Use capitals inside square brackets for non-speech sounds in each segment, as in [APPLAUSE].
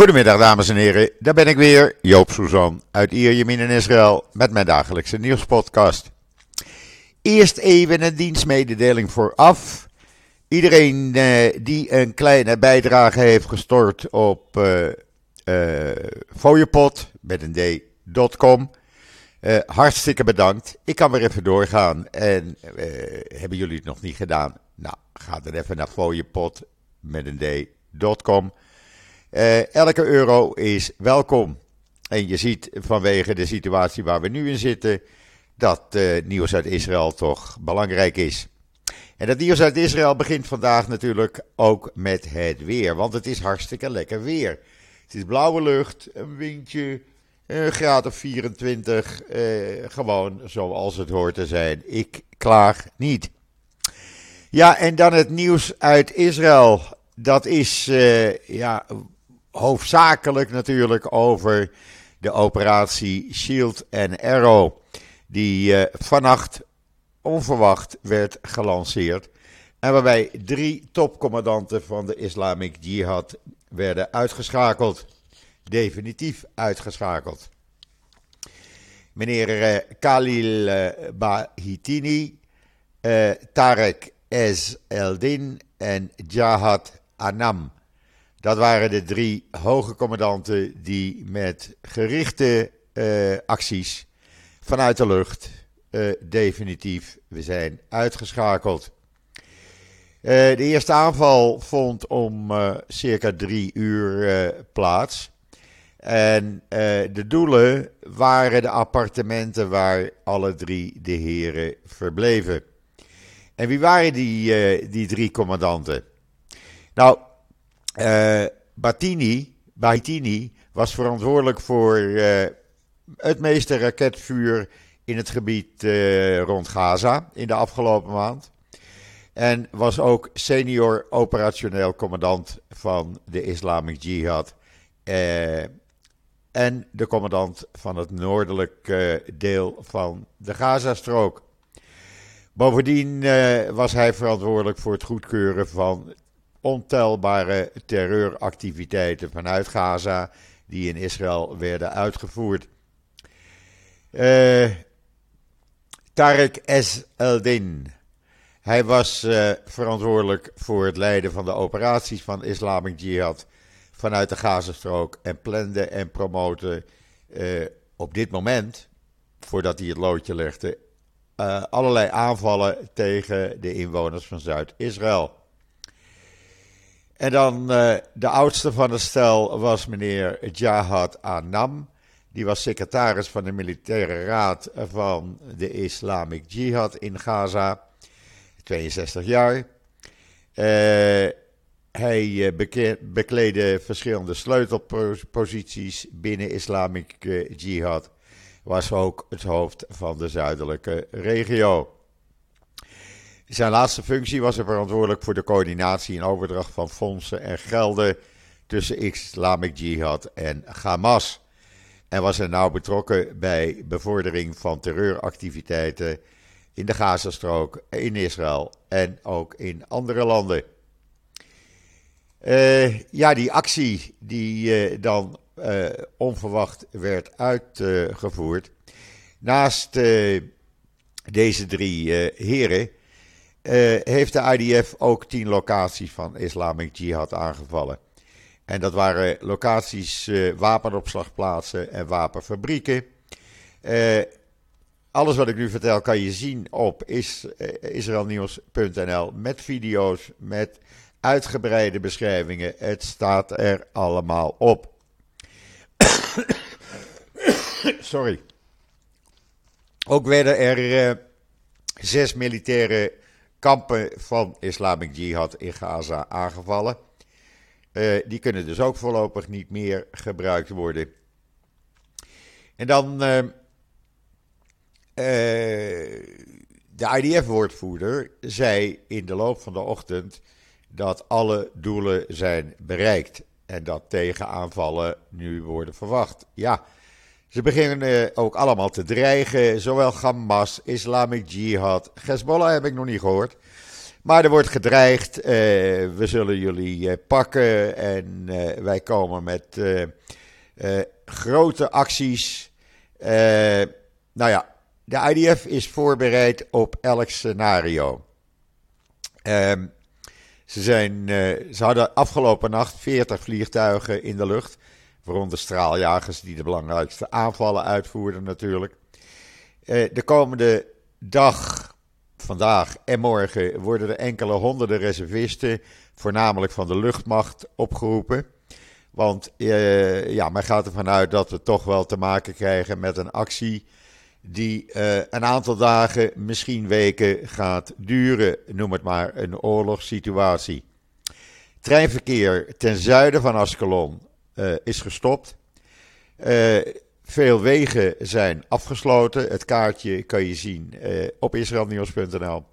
Goedemiddag dames en heren, daar ben ik weer, Joop Suzan uit Ierjemien in Israël met mijn dagelijkse nieuwspodcast. Eerst even een dienstmededeling vooraf. Iedereen eh, die een kleine bijdrage heeft gestort op uh, fooiepot met een uh, hartstikke bedankt. Ik kan weer even doorgaan en hebben jullie het nog niet gedaan? Nou, ga dan even naar fooiepot met een. Uh, elke euro is welkom. En je ziet vanwege de situatie waar we nu in zitten, dat uh, nieuws uit Israël toch belangrijk is. En dat nieuws uit Israël begint vandaag natuurlijk ook met het weer, want het is hartstikke lekker weer. Het is blauwe lucht, een windje, een graad of 24, uh, gewoon zoals het hoort te zijn. Ik klaag niet. Ja, en dan het nieuws uit Israël. Dat is, ja, hoofdzakelijk natuurlijk over de operatie Shield and Arrow, die uh, vannacht onverwacht werd gelanceerd. En waarbij drie topcommandanten van de Islamic Jihad werden uitgeschakeld. Definitief uitgeschakeld. Meneer uh, Khalil uh, Bahitini, Tarek Ez Eldin en Jahad Anam. Dat waren de drie hoge commandanten die met gerichte uh, acties vanuit de lucht uh, definitief we zijn uitgeschakeld. Uh, de eerste aanval vond om circa drie uur plaats. En de doelen waren de appartementen waar alle drie de heren verbleven. En wie waren die, die drie commandanten? Nou, uh, Batini, Baitini was verantwoordelijk voor uh, het meeste raketvuur in het gebied uh, rond Gaza in de afgelopen maand. En was ook senior operationeel commandant van de Islamic Jihad. en de commandant van het noordelijke deel van de Gazastrook. Bovendien was hij verantwoordelijk voor het goedkeuren van ontelbare terreuractiviteiten vanuit Gaza die in Israël werden uitgevoerd. Uh, Tarek S. Eldin. Hij was uh, verantwoordelijk voor het leiden van de operaties van Islamic Jihad vanuit de Gazastrook en plande en promoten uh, op dit moment, voordat hij het loodje legde, allerlei aanvallen tegen de inwoners van Zuid-Israël. En dan uh, de oudste van het stel was meneer Jahad Anam. Die was secretaris van de militaire raad van de Islamic Jihad in Gaza. 62 jaar. Uh, hij uh, bekleedde verschillende sleutelposities binnen Islamic Jihad. Was ook het hoofd van de zuidelijke regio. Zijn laatste functie was hij verantwoordelijk voor de coördinatie en overdracht van fondsen en gelden tussen Islamic Jihad en Hamas. En was hij nauw betrokken bij bevordering van terreuractiviteiten in de Gazastrook, in Israël en ook in andere landen. Uh, ja, die actie die uh, dan uh, onverwacht werd uitgevoerd. naast deze drie heren heeft de IDF ook tien locaties van Islamic Jihad aangevallen. En dat waren locaties, uh, wapenopslagplaatsen en wapenfabrieken. Uh, alles wat ik nu vertel kan je zien op is, israelnieuws.nl met video's, met uitgebreide beschrijvingen. Het staat er allemaal op. [COUGHS] Sorry. Ook werden er zes militaire kampen van Islamic Jihad in Gaza aangevallen. Uh, die kunnen dus ook voorlopig niet meer gebruikt worden. En dan uh, uh, de IDF-woordvoerder zei in de loop van de ochtend dat alle doelen zijn bereikt en dat tegenaanvallen nu worden verwacht. Ja, ze beginnen ook allemaal te dreigen. Zowel Hamas, Islamic Jihad, Hezbollah heb ik nog niet gehoord. Maar er wordt gedreigd, uh, we zullen jullie uh, pakken en wij komen met grote acties. nou ja, de IDF is voorbereid op elk scenario. Um, ze, zijn, ze hadden afgelopen nacht 40 vliegtuigen in de lucht, waaronder straaljagers die de belangrijkste aanvallen uitvoerden natuurlijk. de komende dag vandaag en morgen worden er enkele honderden reservisten, voornamelijk van de luchtmacht, opgeroepen. Want uh, ja, men gaat ervan uit dat we toch wel te maken krijgen met een actie die uh, een aantal dagen, misschien weken gaat duren. Noem het maar een oorlogssituatie. Treinverkeer ten zuiden van Ascalon is gestopt. Veel wegen zijn afgesloten. Het kaartje kan je zien uh, op israelnieuws.nl.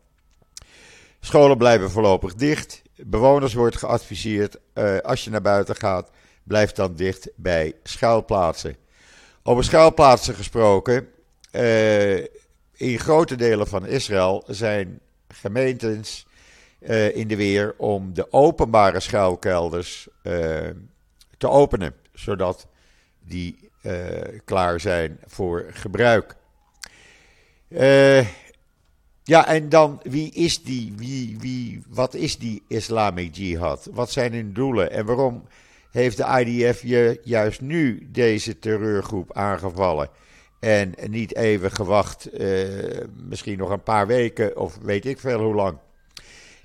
Scholen blijven voorlopig dicht. Bewoners wordt geadviseerd uh, als je naar buiten gaat, blijf dan dicht bij schuilplaatsen. Over schuilplaatsen gesproken, uh, in grote delen van Israël zijn gemeentes in de weer om de openbare schuilkelders te openen, zodat die uh, klaar zijn voor gebruik. Uh, ja, en dan wie is die? Wie, wie, wat is die Islamic Jihad? Wat zijn hun doelen en waarom heeft de IDF je juist nu deze terreurgroep aangevallen? En niet even gewacht, uh, misschien nog een paar weken of weet ik veel hoe lang.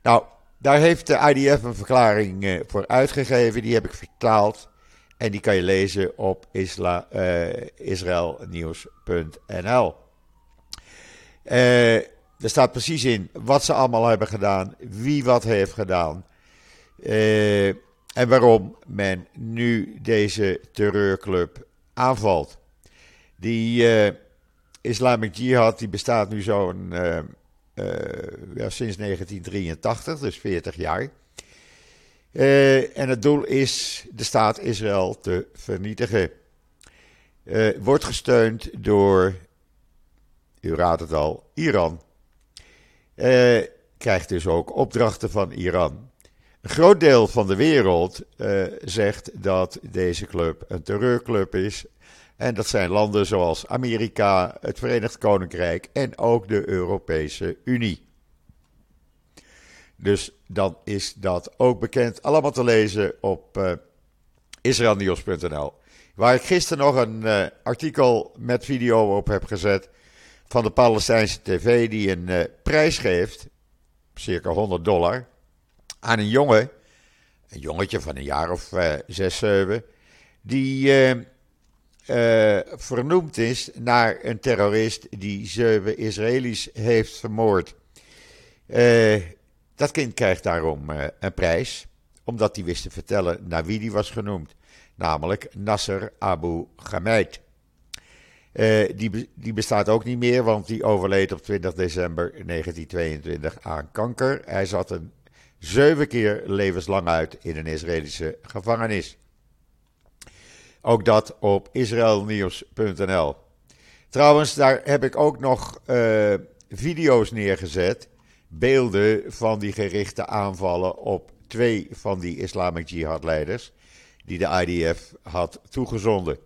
Nou, daar heeft de IDF een verklaring uh, voor uitgegeven. Die heb ik vertaald. En die kan je lezen op isla, uh, er staat precies in wat ze allemaal hebben gedaan, wie wat heeft gedaan. En waarom men nu deze terreurclub aanvalt. Die Islamic Jihad die bestaat nu zo'n ja, sinds 1983, dus 40 jaar. Uh, en het doel is de staat Israël te vernietigen. Uh, wordt gesteund door, u raadt het al, Iran. Krijgt dus ook opdrachten van Iran. Een groot deel van de wereld zegt dat deze club een terreurclub is. En dat zijn landen zoals Amerika, het Verenigd Koninkrijk en ook de Europese Unie. Dus dan is dat ook bekend. Allemaal te lezen op uh, israelnieuws.nl. Waar ik gisteren nog een uh, artikel met video op heb gezet van de Palestijnse TV die een uh, prijs geeft, circa 100 dollar, aan een jongen, een jongetje van een jaar of uh, 6, 7, die vernoemd is naar een terrorist die zeven Israëli's heeft vermoord. Dat kind krijgt daarom uh, een prijs, omdat hij wist te vertellen naar wie die was genoemd, namelijk Nasser Abu Ghameid. Die, die, bestaat ook niet meer, want die overleed op 20 december 1922 aan kanker. Hij zat een zeven keer levenslang uit in een Israëlische gevangenis. Ook dat op israelnieuws.nl. Trouwens, daar heb ik ook nog uh, video's neergezet beelden van die gerichte aanvallen op twee van die Islamic Jihad-leiders die de IDF had toegezonden.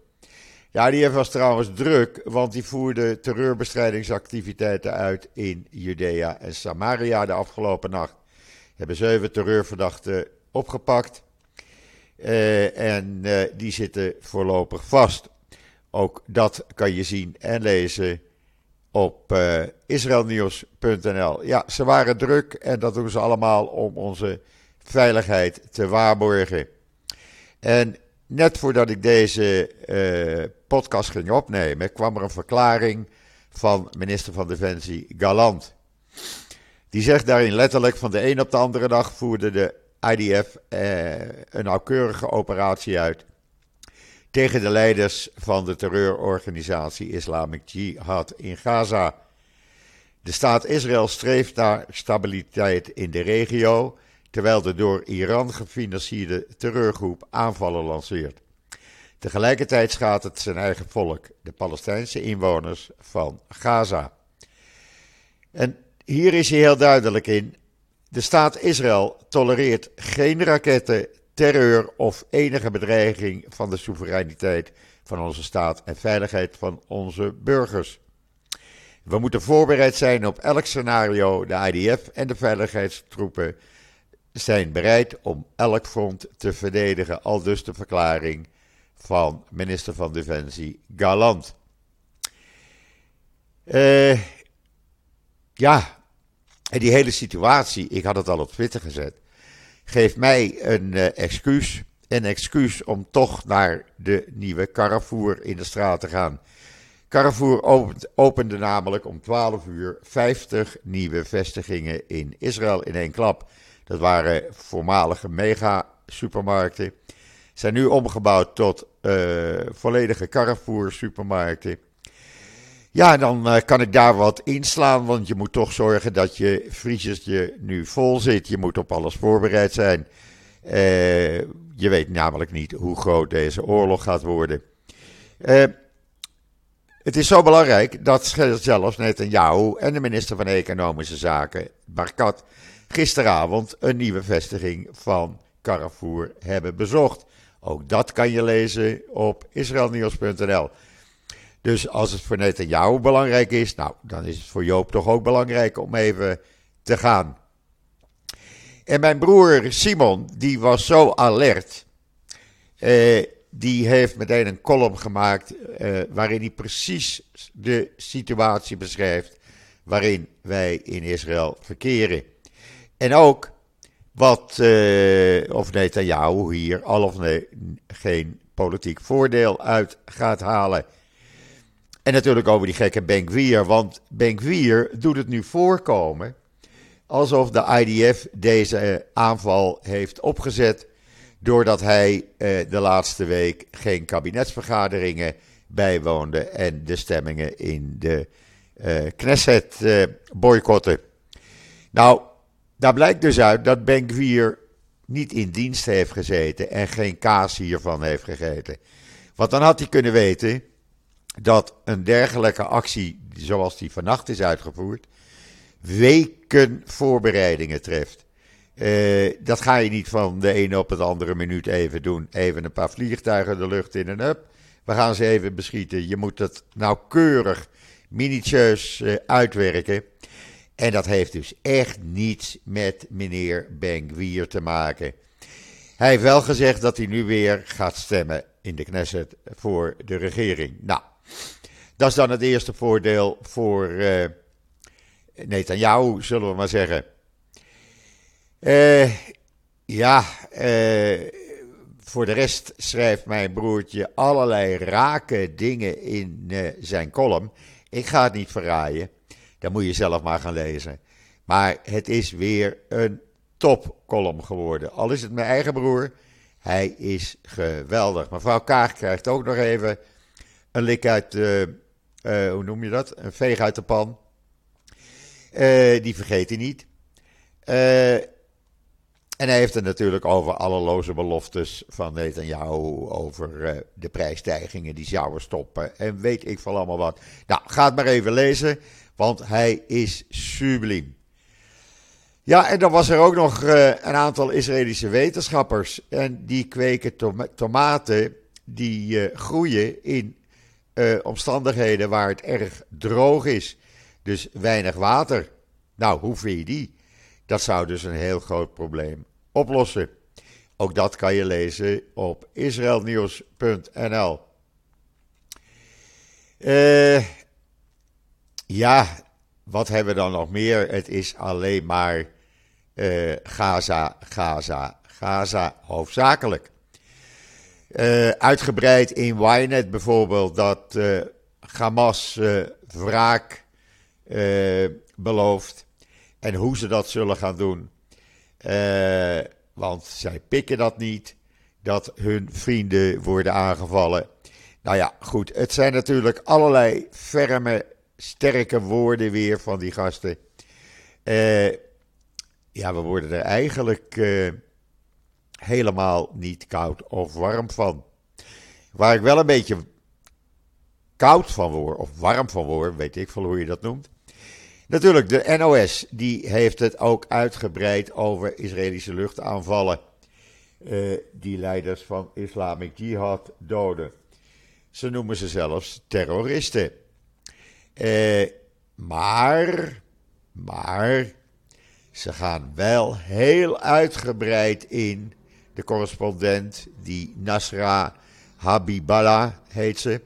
De IDF was trouwens druk, want die voerde terreurbestrijdingsactiviteiten uit in Judea en Samaria de afgelopen nacht. Hebben zeven terreurverdachten opgepakt uh, en uh, die zitten voorlopig vast. Ook dat kan je zien en lezen op uh, israelnieuws.nl. Ja, ze waren druk en dat doen ze allemaal om onze veiligheid te waarborgen. En net voordat ik deze podcast ging opnemen, kwam er een verklaring van minister van Defensie Galant. Die zegt daarin letterlijk: van de een op de andere dag voerde de IDF uh, een nauwkeurige operatie uit tegen de leiders van de terreurorganisatie Islamic Jihad in Gaza. De staat Israël streeft naar stabiliteit in de regio, terwijl de door Iran gefinancierde terreurgroep aanvallen lanceert. Tegelijkertijd schaadt het zijn eigen volk, de Palestijnse inwoners van Gaza. En hier is hij heel duidelijk in. De staat Israël tolereert geen raketten, terreur of enige bedreiging van de soevereiniteit van onze staat en veiligheid van onze burgers. We moeten voorbereid zijn op elk scenario. De IDF en de veiligheidstroepen zijn bereid om elk front te verdedigen, al dus de verklaring van minister van Defensie Galant. Uh, ja, en die hele situatie, ik had het al op Twitter gezet, geeft mij een uh, excuus. Een excuus om toch naar de nieuwe Carrefour in de straat te gaan. Carrefour opende namelijk om 12 uur 50 nieuwe vestigingen in Israël in één klap. Dat waren voormalige mega-supermarkten. Zijn nu omgebouwd tot uh, volledige Carrefour-supermarkten. Ja, dan uh, kan ik daar wat inslaan, want je moet toch zorgen dat je vriesertje nu vol zit. Je moet op alles voorbereid zijn. Uh, je weet namelijk niet hoe groot deze oorlog gaat worden. Uh, het is zo belangrijk dat zelfs Netanyahu en de minister van Economische Zaken, Barkat, gisteravond een nieuwe vestiging van Carrefour hebben bezocht. Ook dat kan je lezen op israelnieuws.nl. Dus als het voor Netanyahu belangrijk is, nou, dan is het voor Joop toch ook belangrijk om even te gaan. En mijn broer Simon, die was zo alert. Eh, die heeft meteen een column gemaakt eh, waarin hij precies de situatie beschrijft waarin wij in Israël verkeren. En ook wat, uh, of Netanyahu hier al of nee, geen politiek voordeel uit gaat halen. En natuurlijk over die gekke Benkwier, want Benkwier doet het nu voorkomen alsof de IDF deze aanval heeft opgezet doordat hij eh, de laatste week geen kabinetsvergaderingen bijwoonde en de stemmingen in de uh, Knesset uh, boycotten. Nou, daar blijkt dus uit dat Benkwier niet in dienst heeft gezeten en geen kaas hiervan heeft gegeten. Want dan had hij kunnen weten dat een dergelijke actie, zoals die vannacht is uitgevoerd, weken voorbereidingen treft. Uh, dat ga je niet van de ene op het andere minuut even doen. Even een paar vliegtuigen de lucht in en up. We gaan ze even beschieten. Je moet het nauwkeurig, minutieus uh, uitwerken. En dat heeft dus echt niets met meneer Benkwier te maken. Hij heeft wel gezegd dat hij nu weer gaat stemmen in de Knesset voor de regering. Nou, dat is dan het eerste voordeel voor uh, zullen we maar zeggen. Uh, ja, uh, voor de rest schrijft mijn broertje allerlei rake dingen in zijn column. Ik ga het niet verraaien, dan moet je zelf maar gaan lezen. Maar het is weer een topcolumn geworden. Al is het mijn eigen broer, hij is geweldig. Mevrouw Kaag krijgt ook nog even een lik uit, hoe noem je dat? Een veeg uit de pan. die vergeet hij niet. Eh en hij heeft het natuurlijk over alle loze beloftes van Netanyahu, over de prijsstijgingen die zouden stoppen en weet ik van allemaal wat. Nou, ga het maar even lezen, want hij is subliem. Ja, en dan was er ook nog een aantal Israëlische wetenschappers en die kweken tom tomaten die groeien in omstandigheden waar het erg droog is, dus weinig water. Nou, hoe vind je die? Dat zou dus een heel groot probleem oplossen. Ook dat kan je lezen op israelnieuws.nl. Uh, ja, wat hebben we dan nog meer? Het is alleen maar uh, Gaza, Gaza, Gaza hoofdzakelijk. Uh, uitgebreid in Ynet bijvoorbeeld dat Hamas wraak belooft. En hoe ze dat zullen gaan doen. Uh, want zij pikken dat niet, dat hun vrienden worden aangevallen. Nou ja, goed, het zijn natuurlijk allerlei ferme, sterke woorden weer van die gasten. Uh, ja, we worden er eigenlijk uh, helemaal niet koud of warm van. Waar ik wel een beetje koud van word, of warm van word, weet ik veel hoe je dat noemt Natuurlijk, de NOS die heeft het ook uitgebreid over Israëlische luchtaanvallen. Uh, die leiders van Islamic Jihad doden. Ze noemen ze zelfs terroristen. Uh, maar, maar, ze gaan wel heel uitgebreid in. De correspondent, die Nasra Habiballah heet ze.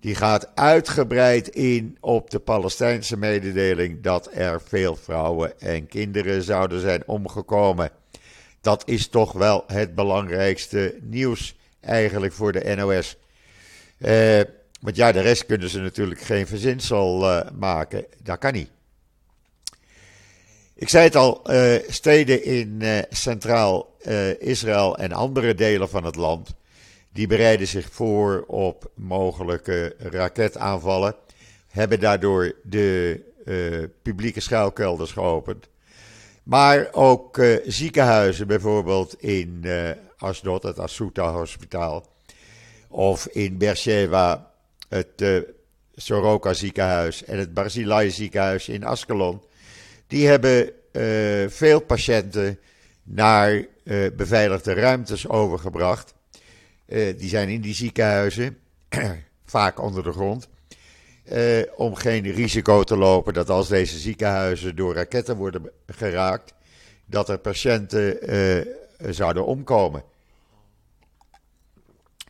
Die gaat uitgebreid in op de Palestijnse mededeling dat er veel vrouwen en kinderen zouden zijn omgekomen. Dat is toch wel het belangrijkste nieuws eigenlijk voor de NOS. Eh, want ja, de rest kunnen ze natuurlijk geen verzinsel uh, maken. Dat kan niet. Ik zei het al, uh, steden in uh, centraal Israël en andere delen van het land die bereiden zich voor op mogelijke raketaanvallen. Hebben daardoor de uh, publieke schuilkelders geopend. Maar ook uh, ziekenhuizen, bijvoorbeeld in uh, Asdod, het Asuta Hospitaal. Of in Beersheba, het Soroka ziekenhuis en het Barzilai ziekenhuis in Askelon. Die hebben veel patiënten naar beveiligde ruimtes overgebracht. Uh, die zijn in die ziekenhuizen, [CLEARS THROAT] vaak onder de grond. Uh, om geen risico te lopen dat als deze ziekenhuizen door raketten worden geraakt, dat er patiënten zouden omkomen.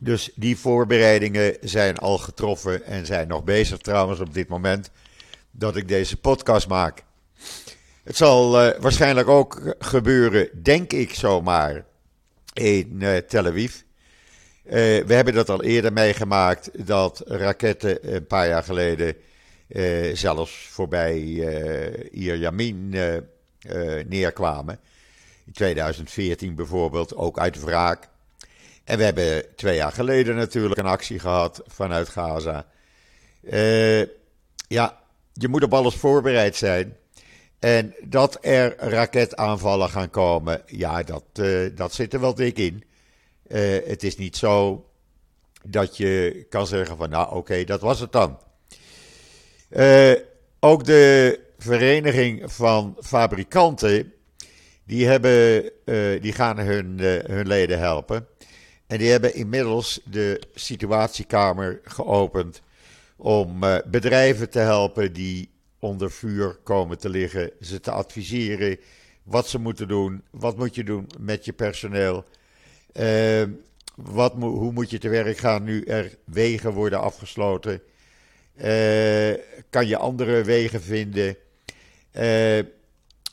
Dus die voorbereidingen zijn al getroffen en zijn nog bezig trouwens op dit moment dat ik deze podcast maak. Het zal uh, waarschijnlijk ook gebeuren, denk ik zomaar, in uh, Tel Aviv. Uh, we hebben dat al eerder meegemaakt, dat raketten een paar jaar geleden zelfs voorbij Ierjamin neerkwamen. In 2014 bijvoorbeeld, ook uit wraak. En we hebben twee jaar geleden natuurlijk een actie gehad vanuit Gaza. ja, je moet op alles voorbereid zijn. En dat er raketaanvallen gaan komen, ja, dat, dat zit er wel dik in. Uh, het is niet zo dat je kan zeggen van nou oké, dat was het dan. Uh, ook de vereniging van fabrikanten, die, hebben, die gaan hun, hun leden helpen. En die hebben inmiddels de situatiekamer geopend om bedrijven te helpen die onder vuur komen te liggen, ze te adviseren wat ze moeten doen, wat moet je doen met je personeel. Uh, wat hoe moet je te werk gaan nu er wegen worden afgesloten? Uh, kan je andere wegen vinden? Uh,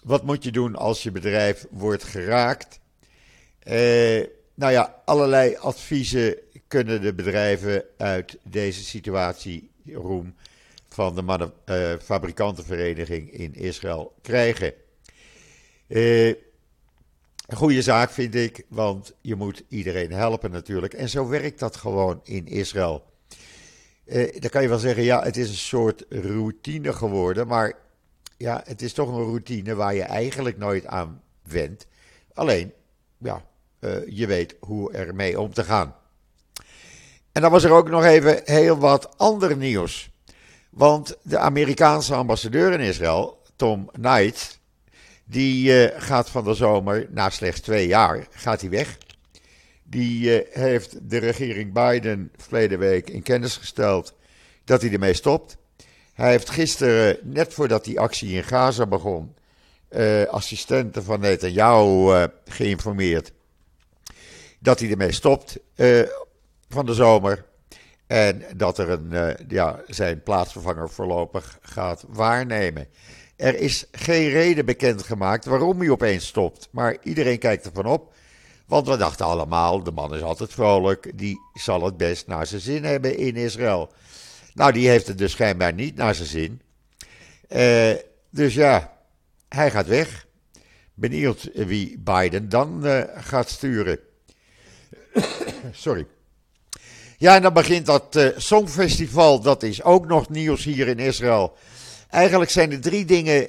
wat moet je doen als je bedrijf wordt geraakt? Uh, nou ja, allerlei adviezen kunnen de bedrijven uit deze situatie, Roem, van de fabrikantenvereniging in Israël krijgen. Een goede zaak vind ik, want je moet iedereen helpen natuurlijk. En zo werkt dat gewoon in Israël. Eh, dan kan je wel zeggen, ja, het is een soort routine geworden. Maar ja, het is toch een routine waar je eigenlijk nooit aan wendt. Alleen, ja, uh, je weet hoe ermee om te gaan. En dan was er ook nog even heel wat ander nieuws. Want de Amerikaanse ambassadeur in Israël, Tom Knight, die uh, gaat van de zomer, na slechts twee jaar, gaat hij weg. Die uh, heeft de regering Biden verleden week in kennis gesteld dat hij ermee stopt. Hij heeft gisteren, net voordat die actie in Gaza begon, uh, assistenten van Netanyahu geïnformeerd dat hij ermee stopt van de zomer. En dat er een, ja, zijn plaatsvervanger voorlopig gaat waarnemen. Er is geen reden bekendgemaakt waarom hij opeens stopt. Maar iedereen kijkt ervan op. Want we dachten allemaal, de man is altijd vrolijk. Die zal het best naar zijn zin hebben in Israël. Nou, die heeft het dus schijnbaar niet naar zijn zin. Uh, dus ja, hij gaat weg. Benieuwd wie Biden dan uh, gaat sturen. [COUGHS] Sorry. Ja, en dan begint dat uh, Songfestival. Dat is ook nog nieuws hier in Israël. Eigenlijk zijn er drie dingen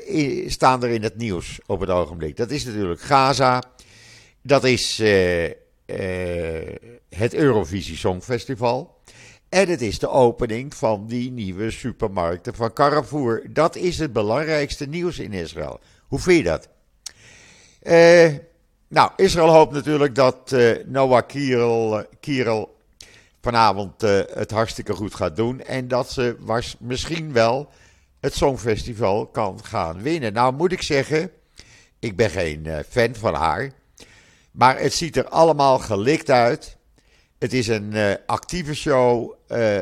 staan er in het nieuws op het ogenblik. Dat is natuurlijk Gaza. Dat is uh, uh, het Eurovisie Songfestival. En het is de opening van die nieuwe supermarkten van Carrefour. Dat is het belangrijkste nieuws in Israël. Hoe vind je dat? Eh, nou, Israël hoopt natuurlijk dat Noah Kirel vanavond uh, het hartstikke goed gaat doen. En dat ze misschien wel het Songfestival kan gaan winnen. Nou moet ik zeggen, ik ben geen fan van haar. Maar het ziet er allemaal gelikt uit. Het is een uh, actieve show.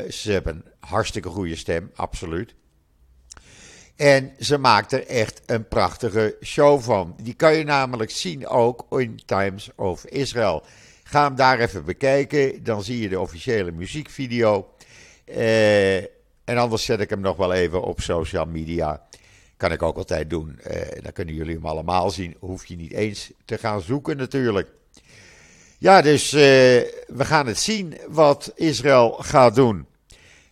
Ze hebben een hartstikke goede stem, absoluut. En ze maakt er echt een prachtige show van. Die kan je namelijk zien ook in Times of Israel. Ga hem daar even bekijken. Dan zie je de officiële muziekvideo. Uh, en anders zet ik hem nog wel even op social media. Kan ik ook altijd doen. dan kunnen jullie hem allemaal zien. Hoef je niet eens te gaan zoeken natuurlijk. Ja, dus uh, we gaan het zien wat Israël gaat doen.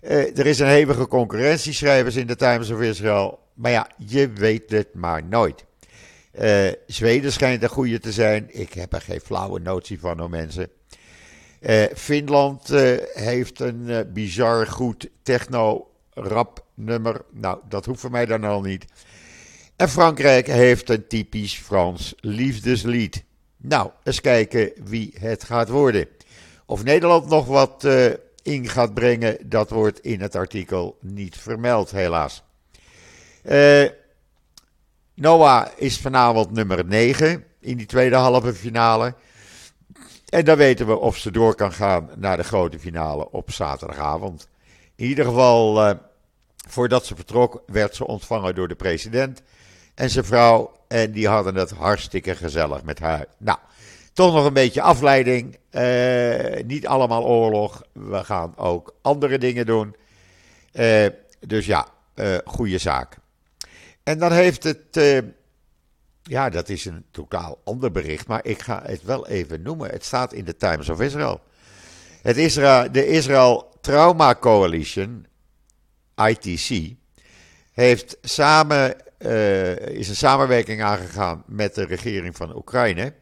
Er is een hevige concurrentie, schrijven ze in de Times of Israel. Maar ja, je weet het maar nooit. Uh, Zweden schijnt een goede te zijn. Ik heb er geen flauwe notie van, hoor mensen. Finland heeft een bizar goed techno-rap nummer. Nou, dat hoeft voor mij dan al niet. En Frankrijk heeft een typisch Frans liefdeslied. Nou, eens kijken wie het gaat worden. Of Nederland nog wat in gaat brengen, dat wordt in het artikel niet vermeld, helaas. Uh, Noah is vanavond nummer 9 in die tweede halve finale. En dan weten we of ze door kan gaan naar de grote finale op zaterdagavond. In ieder geval, uh, voordat ze vertrok, werd ze ontvangen door de president en zijn vrouw. En die hadden het hartstikke gezellig met haar. Nou, toch nog een beetje afleiding. Uh, niet allemaal oorlog. We gaan ook andere dingen doen. Uh, dus ja, goede zaak. En dan heeft het. ja, dat is een totaal ander bericht. Maar ik ga het wel even noemen. Het staat in de Times of Israel. Het Israël, de Israel Trauma Coalition, ITC, heeft samen uh, is een samenwerking aangegaan met de regering van Oekraïne.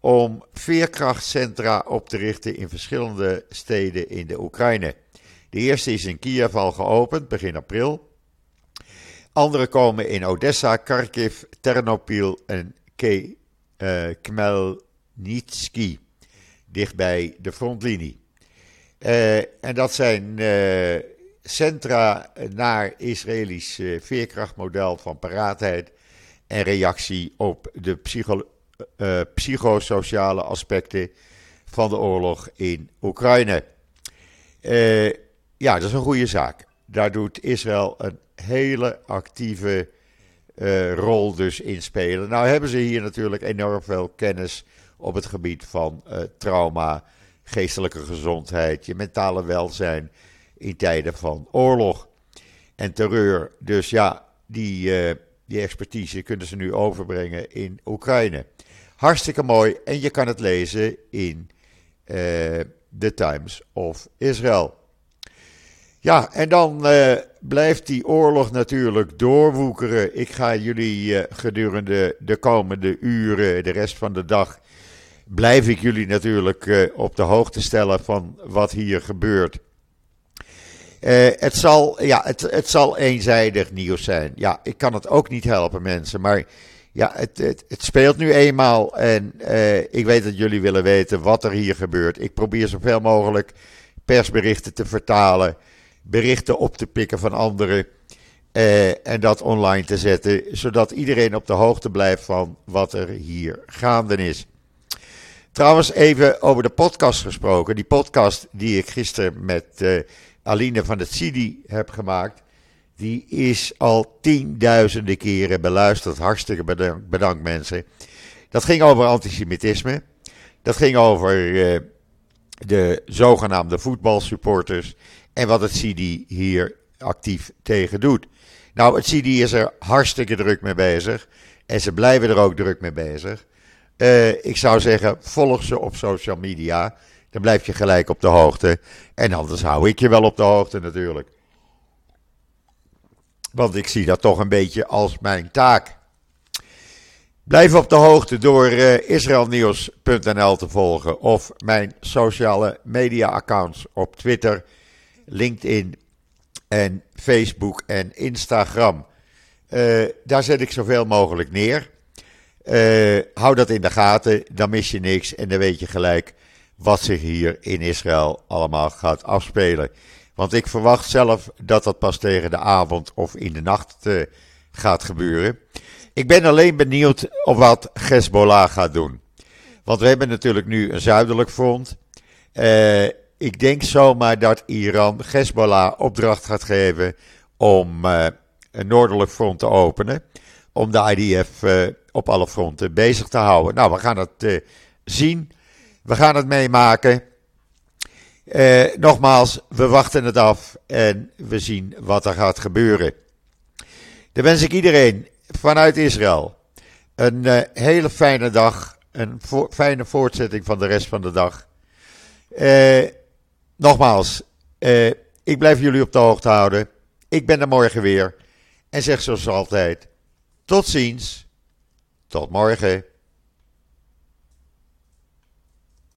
Om veerkrachtcentra op te richten in verschillende steden in de Oekraïne. De eerste is in Kiev al geopend, begin april. Andere komen in Odessa, Kharkiv, Ternopil en Ke, uh, Khmelnytsky, dichtbij de frontlinie. Uh, en dat zijn centra naar Israëlisch eh, veerkrachtmodel van paraatheid en reactie op de psycho uh, psychosociale aspecten van de oorlog in Oekraïne. Uh, ja, dat is een goede zaak. Daar doet Israël een hele actieve uh, rol dus in spelen. Nou hebben ze hier natuurlijk enorm veel kennis op het gebied van trauma, geestelijke gezondheid, je mentale welzijn in tijden van oorlog en terreur. Dus ja, die, uh, die expertise kunnen ze nu overbrengen in Oekraïne. Hartstikke mooi en je kan het lezen in The Times of Israel. Ja, en dan uh, blijft die oorlog natuurlijk doorwoekeren. Ik ga jullie uh, gedurende de komende uren, de rest van de dag, blijf ik jullie natuurlijk uh, op de hoogte stellen van wat hier gebeurt. Het, zal, ja, het, het zal eenzijdig nieuws zijn. Ja, ik kan het ook niet helpen, mensen. Maar ja, het, het, het speelt nu eenmaal. En ik weet dat jullie willen weten wat er hier gebeurt. Ik probeer zoveel mogelijk persberichten te vertalen. Berichten op te pikken van anderen. Uh, en dat online te zetten. Zodat iedereen op de hoogte blijft van wat er hier gaande is. Trouwens, even over de podcast gesproken. Die podcast die ik gisteren met Aline van het Cidi heb gemaakt. Die is al tienduizenden keren beluisterd. Hartstikke bedankt, bedankt mensen. Dat ging over antisemitisme. Dat ging over uh, de zogenaamde voetbalsupporters. En wat het CIDI hier actief tegen doet. Nou, het CIDI is er hartstikke druk mee bezig. En ze blijven er ook druk mee bezig. Uh, ik zou zeggen, volg ze op social media. Dan blijf je gelijk op de hoogte. En anders hou ik je wel op de hoogte natuurlijk. Want ik zie dat toch een beetje als mijn taak. Blijf op de hoogte door uh, israelnieuws.nl te volgen of mijn sociale media accounts op Twitter LinkedIn en Facebook en Instagram. Uh, daar zet ik zoveel mogelijk neer. Uh, hou dat in de gaten, dan mis je niks en dan weet je gelijk wat zich hier in Israël allemaal gaat afspelen. Want ik verwacht zelf dat dat pas tegen de avond of in de nacht uh, gaat gebeuren. Ik ben alleen benieuwd op wat Hezbollah gaat doen. Want we hebben natuurlijk nu een zuidelijk front. Ik denk zomaar dat Iran Hezbollah opdracht gaat geven om uh, een noordelijk front te openen. Om de IDF uh, op alle fronten bezig te houden. Nou, we gaan het zien. We gaan het meemaken. nogmaals, we wachten het af en we zien wat er gaat gebeuren. Dan wens ik iedereen vanuit Israël een hele fijne dag. Een fijne voortzetting van de rest van de dag. Uh, nogmaals, uh, ik blijf jullie op de hoogte houden. Ik ben er morgen weer. En zeg zoals altijd: tot ziens. Tot morgen.